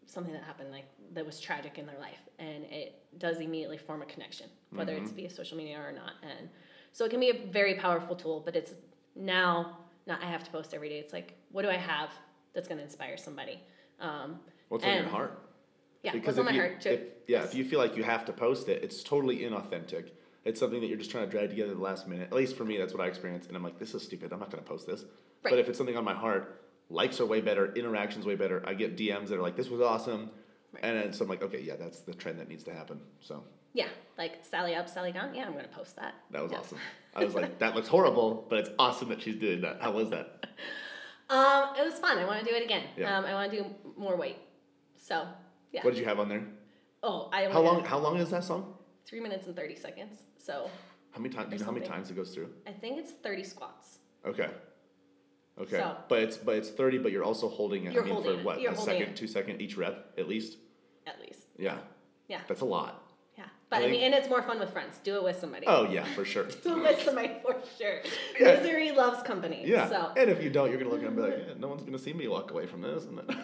something that happened like that was tragic in their life and it does immediately form a connection whether it's via social media or not and so it can be a very powerful tool but it's now not i have to post every day it's like what do i have that's going to inspire somebody um, What's on your heart? Yeah Because what's on my you, heart too if, yeah, if you feel like you have to post it, it's totally inauthentic. It's something that you're just trying to drag together at the last minute. At least for me, that's what I experienced. And I'm like, this is stupid. I'm not going to post this. But if it's something on my heart, likes are way better, interactions way better. I get DMs that are like, this was awesome. Right. And then so I'm like, okay, yeah, that's the trend that needs to happen. So yeah like sally up sally down yeah i'm going to post that that was Yeah. awesome. I was like, that looks horrible, but it's awesome that she's doing that. How was that? <laughs> um, it was fun i want to do it again Yeah. um, i want to do more weight so yeah What did you have on there? oh i How long? How long is that song? three minutes and 30 seconds so How many times? Do you know how many times it goes through? i think it's 30 squats Okay. Okay. So- but it's but it's thirty, but you're also holding it. You're I mean, holding for it. what You're a second, it. two second each rep at least. at least Yeah, yeah that's a lot. yeah but I, think- mean and it's more fun with friends do it with somebody Oh yeah, for sure. <laughs> do it with somebody for sure Yeah. misery loves company Yeah, so and if you don't, you're gonna look and be like, yeah, no one's gonna see me walk away from this, and then <laughs>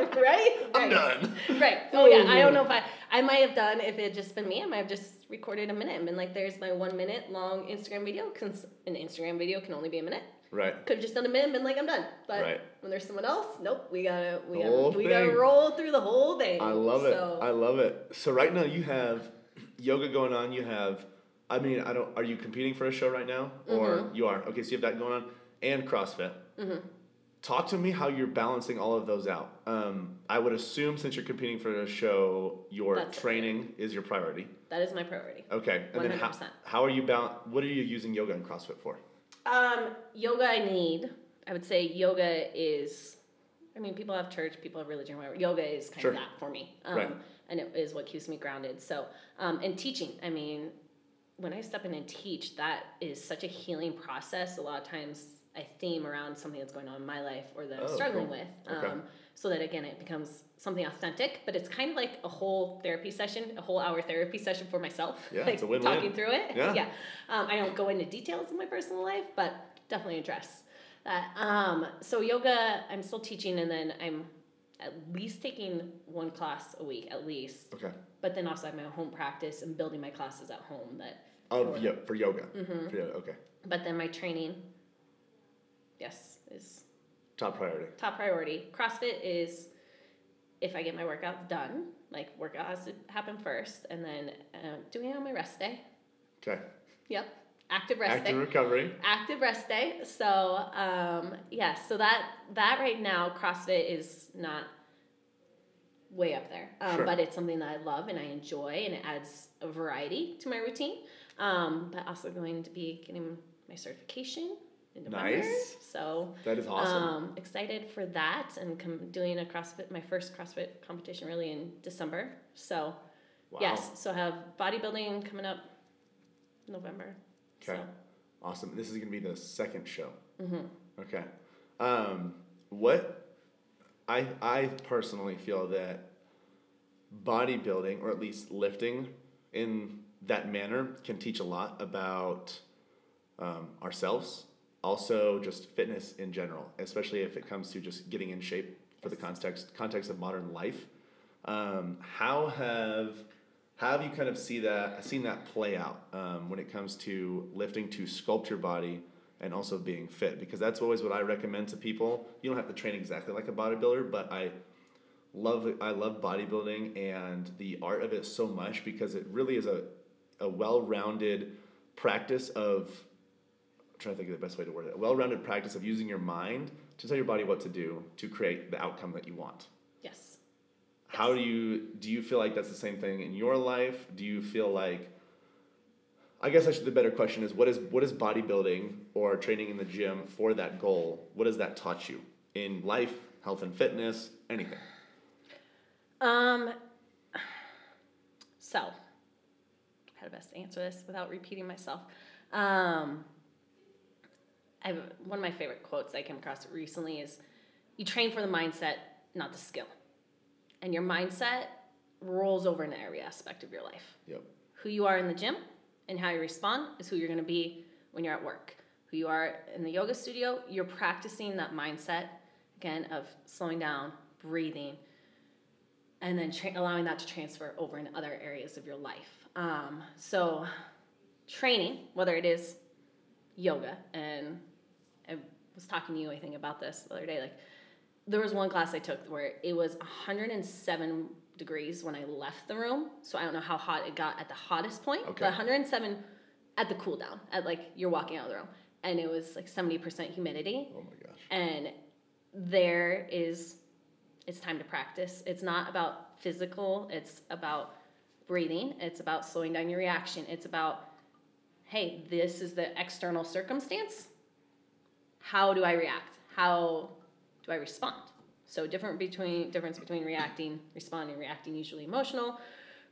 <laughs> right I'm Right. done. Right. Oh yeah. I don't know if I I might have done if it had just been me. I might have just recorded a minute and been like, "There's my one minute long Instagram video." Cause an Instagram video can only be a minute. Right. Could have just done a minute and been like, "I'm done." But Right. when there's someone else, nope. We gotta we The gotta we gotta roll through the whole thing. I love it. So, I love it. So right now you have yoga going on. You have, I mean, I don't. Are you competing for a show right now, or Mm-hmm. you are? Okay, so you have that going on, and CrossFit. Talk to me how you're balancing all of those out. Um, I would assume since you're competing for a show, your That's it. training is your priority. that is my priority. Okay, and then how, 100%. how are you bal- What are you using yoga and CrossFit for? Um, yoga I need. I would say yoga is. I mean, people have church, people have religion, whatever. Yoga is kind Sure. of that for me, um, Right. and it is what keeps me grounded. So, um, and teaching. I mean, when I step in and teach, that is such a healing process. A lot of times, I theme around something that's going on in my life or that I'm Oh, struggling cool. with, Okay. um, so that again it becomes something authentic. But it's kind of like a whole therapy session, a whole hour therapy session for myself. Yeah, like it's a win-win. Talking through it. Yeah. yeah. Um, I don't go into details of my personal life, but definitely address that. Um, so yoga, I'm still teaching, and then I'm at least taking one class a week, at least. Okay, But then also I have my home practice and building my classes at home. That, of yo- for yoga. Mm-hmm. For yoga. Okay, but then my training, yes, is top priority. top priority. CrossFit is if I get my workout done, like workout has to happen first, and then uh, doing it on my rest day. Okay, Yep, active rest active day. recovery. active rest day. So um, yeah, so that that right now CrossFit is not way up there, um, Sure. but it's something that I love and I enjoy, and it adds a variety to my routine. Um, but also going to be getting my certification in November. Nice. So That is awesome. um, excited for that and com- doing a CrossFit, my first CrossFit competition really in December. So wow. yes, so I have bodybuilding coming up November. Okay. So. Awesome. This is gonna be the second show. Mm-hmm. Okay. Um, what I I personally feel that bodybuilding or at least lifting in that manner can teach a lot about um, ourselves. Also, just fitness in general, especially if it comes to just getting in shape for the context context of modern life. Um, how have have you kind of see that seen that play out um, when it comes to lifting to sculpt your body and also being fit? Because that's always what I recommend to people. You don't have to train exactly like a bodybuilder, but I love I love bodybuilding and the art of it so much because it really is a a well-rounded practice of trying to think of the best way to word it. A well-rounded practice of using your mind to tell your body what to do to create the outcome that you want. Yes. How do you do you feel like that's the same thing in your life? Do you feel like I guess actually the better question is what is what is bodybuilding or training in the gym for that goal? What has that taught you in life, health and fitness, anything? Um. So, how to best answer this without repeating myself. Um, I have one of my favorite quotes I came across recently is, "You train for the mindset, not the skill," and your mindset rolls over into every aspect of your life. Yep. Who you are in the gym and how you respond is who you're going to be when you're at work. Who you are in the yoga studio, you're practicing that mindset again of slowing down, breathing, and then tra- allowing that to transfer over in other areas of your life. Um, so, training, whether it is yoga, and was talking to you, I think, about this the other day. Like, there was one class I took where it was 107 degrees when I left the room. So I don't know how hot it got at the hottest point, Okay. but 107 at the cool down, at like you're walking out of the room. And it was like 70% humidity Oh my gosh. and there is it's time to practice it's not about physical it's about breathing it's about slowing down your reaction it's about hey this is the external circumstance how do i react? How do i respond? So different between difference between reacting responding reacting usually emotional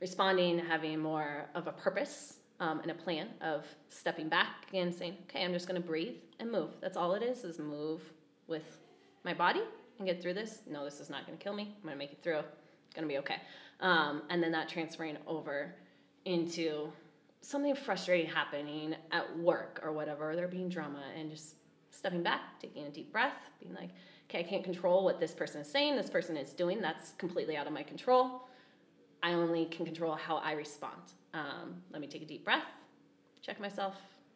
responding having more of a purpose um, and a plan of stepping back and saying okay i'm just going to breathe and move. That's all it is is move with my body and get through this. No this is not going to kill me. I'm going to make it through. It's going to be okay. Um, and then that transferring over into something frustrating happening at work or whatever there being drama and just stepping back taking a deep breath being like okay i can't control what this person is saying this person is doing that's completely out of my control I only can control how I respond. Um, let me take a deep breath, check myself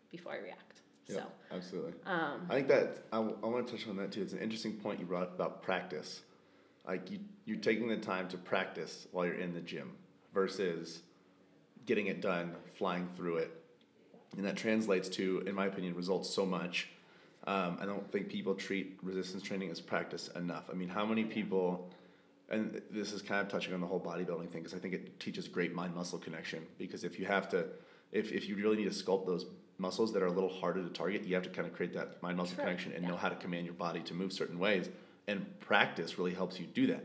before I react. Yeah, So, absolutely. um, I think that I, want to touch on that too. It's an interesting point you brought up about practice. Like you, you're taking the time to practice while you're in the gym versus getting it done, flying through it, and that translates to, in my opinion, results so much. Um, I don't think people treat resistance training as practice enough. I mean, how many people? And this is kind of touching on the whole bodybuilding thing because I think it teaches great mind muscle connection. Because if you have to, if, if you really need to sculpt those muscles that are a little harder to target, you have to kind of create that mind muscle connection and yeah. know how to command your body to move certain ways. And practice really helps you do that.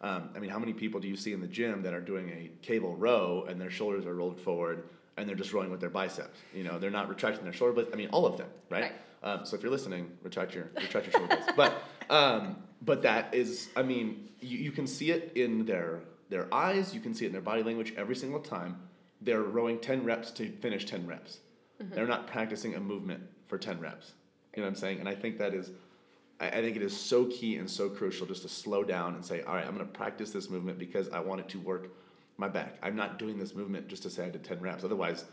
Um, I mean, how many people do you see in the gym that are doing a cable row and their shoulders are rolled forward and they're just rowing with their biceps? You know, they're not retracting their shoulder blades. I mean, all of them, right? Right. Um, so if you're listening, retract your retract your shoulder blades. But um, but that is, I mean, you, you can see it in their their eyes. You can see it in their body language every single time. They're rowing ten reps to finish ten reps. They're not practicing a movement for ten reps. You know what I'm saying? And I think that is, I, I think it is so key and so crucial just to slow down and say, all right, I'm going to practice this movement because I want it to work my back. I'm not doing this movement just to say I did ten reps. Otherwise,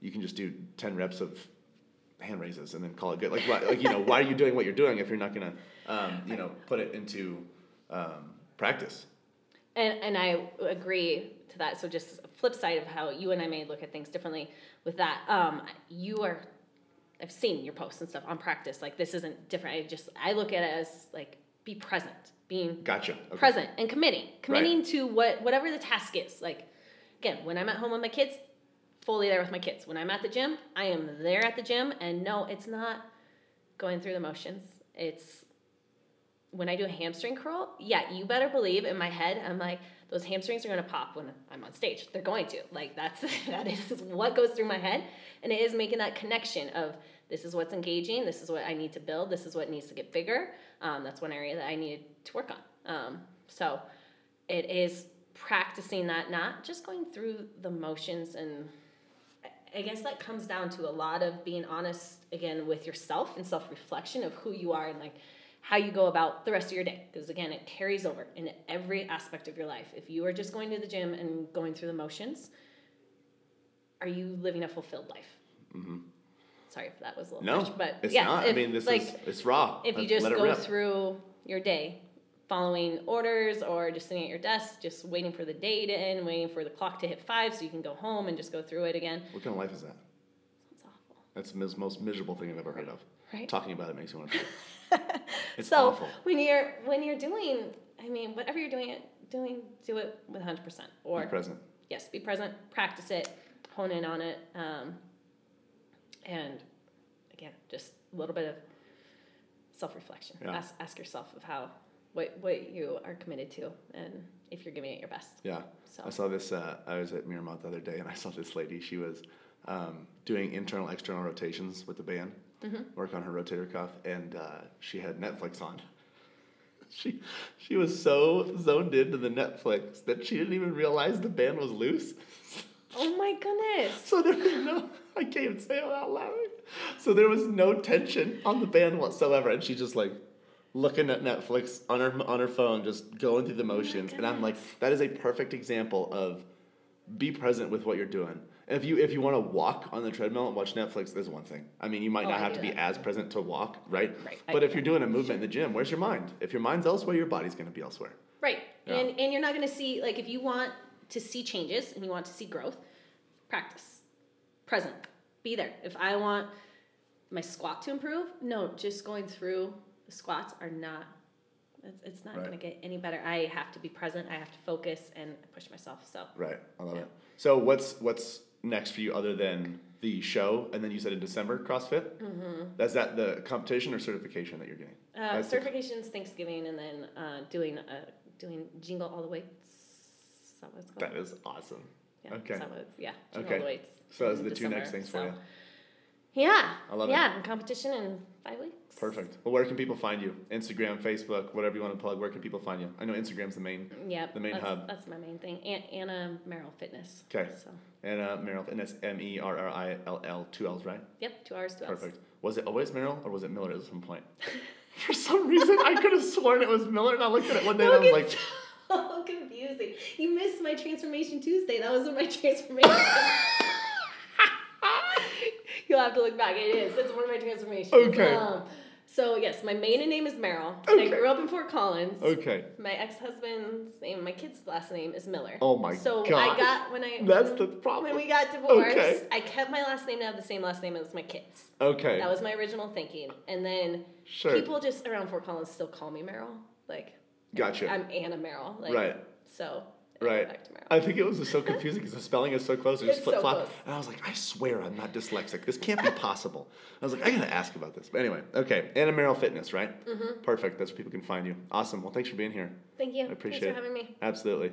you can just do ten reps of hand raises and then call it good. Like, why, like you know, why are you doing what you're doing if you're not gonna, um, you know, put it into um, practice? and, and I agree to that. So, just a flip side of how you and I may look at things differently with that. Um, you are, I've seen your posts and stuff on practice. Like, this isn't different. I just, I look at it as like, be present, being Gotcha. Okay. present and committing committing to what whatever the task is. Like again when i'm at home with my kids fully there with my kids. When i'm at the gym i am there at the gym. And no it's not going through the motions. It's when i do a hamstring curl yeah you better believe in my head i'm like those hamstrings are going to pop when i'm on stage. They're going to. Like that's <laughs> that is what goes through my head. And it is making that connection of this is what's engaging this is what i need to build this is what needs to get bigger. Um, that's one area that i needed to work on. Um, so it is practicing that not just going through the motions and I- guess that comes down to a lot of being honest again with yourself and self-reflection of who you are and like how you go about the rest of your day. Because again it carries over in every aspect of your life. If you are just going to the gym and going through the motions are you living a fulfilled life sorry if that was a little No, much but it's yeah not. if, I mean, this like, is it's raw. if you just let it go through your day following orders or just sitting at your desk just waiting for the day to end waiting for the clock to hit five so you can go home and just go through it again What kind of life is that? it's awful That's the most miserable thing I've ever heard of. Right. Talking about it makes me want to. <laughs> It's so awful. when you're when you're doing i mean whatever you're doing at doing do it with 100% or Be present. yes be present practice it hone in on it um, and again just a little bit of self-reflection Yeah. ask, ask yourself of how what, what you are committed to and if you're giving it your best Yeah. so I saw this. Uh, I was at Miramont the other day, and I saw this lady. She was um, doing internal, external rotations with the band, Mm-hmm. work on her rotator cuff, and uh, she had Netflix on. <laughs> She she was so zoned into the Netflix that she didn't even realize the band was loose. oh my goodness <laughs> So there was no, I can't even say it out loud. So there was no tension on the band whatsoever, and she's just like looking at Netflix on her on her phone, just going through the oh motions. and I'm like, that is a perfect example of be present with what you're doing. And if you if you want to walk on the treadmill and watch Netflix, there's one thing. I mean, you might Oh, not I have to be that. as present to walk, right? Right, But do if you're doing a movement in the gym, where's your mind? If your mind's elsewhere, your body's gonna be elsewhere. Right. Yeah. And and you're not going to see like if you want to see changes and you want to see growth, practice. Present. Be there. If I want my squat to improve, no, just going through the squats are not it's, it's not Right. going to get any better. I have to be present. I have to focus and push myself. So, Right. I love Yeah. it. So what's what's next for you other than the show? And then you said in December CrossFit. Mm-hmm. That's that the competition or certification that you're getting? uh, That's the- certifications Thanksgiving and then uh, doing uh, doing jingle all the weights. Is that what it's called? That is awesome. Yeah. okay. Is that it's, yeah. Okay. all the weights. So those are the two next things for you. Yeah. I love it. yeah, competition in five weeks. Perfect. Well, where can people find you? Instagram, Facebook, whatever you want to plug. Where can people find you? I know Instagram's the main. Yep. The main that's, hub. That's my main thing. An- Anna Merrill Fitness. 'Kay. So, uh, Merrill, and that's M E R R I L L, two L's, right? yep, two hours, two hours. Perfect. Was it always Merrill or was it Miller at some point? <laughs> For some reason, I could have sworn it was Miller, and I looked at it one day and I was like, so <laughs> confusing. You missed my Transformation Tuesday. That was my <laughs> transformation. <laughs> You'll have to look back. It is. It's one of my transformations. Okay. Um, so yes, my maiden name is Merrill. and I grew up in Fort Collins. okay, My ex-husband's name, my kid's last name is Miller. Oh my So gosh. I got when I That's when, the problem. when we got divorced. Okay. I kept my last name to have the same last name as my kids. okay, That was my original thinking, and then Sure. people just around Fort Collins still call me Merrill. Like gotcha. I'm Anna Merrill. Like, Right. So Right. Back to Merrill. I think it was just so <laughs> confusing because the spelling is so close. It just It's flip so flop. close. And I was like, I swear I'm not dyslexic. This can't be possible. I was like, I gotta ask about this. But anyway, okay. Anna Merrill Fitness, right? Mm-hmm. Perfect. That's where people can find you. Awesome. Well, thanks for being here. Thank you. I appreciate Thanks it. for having me. Absolutely.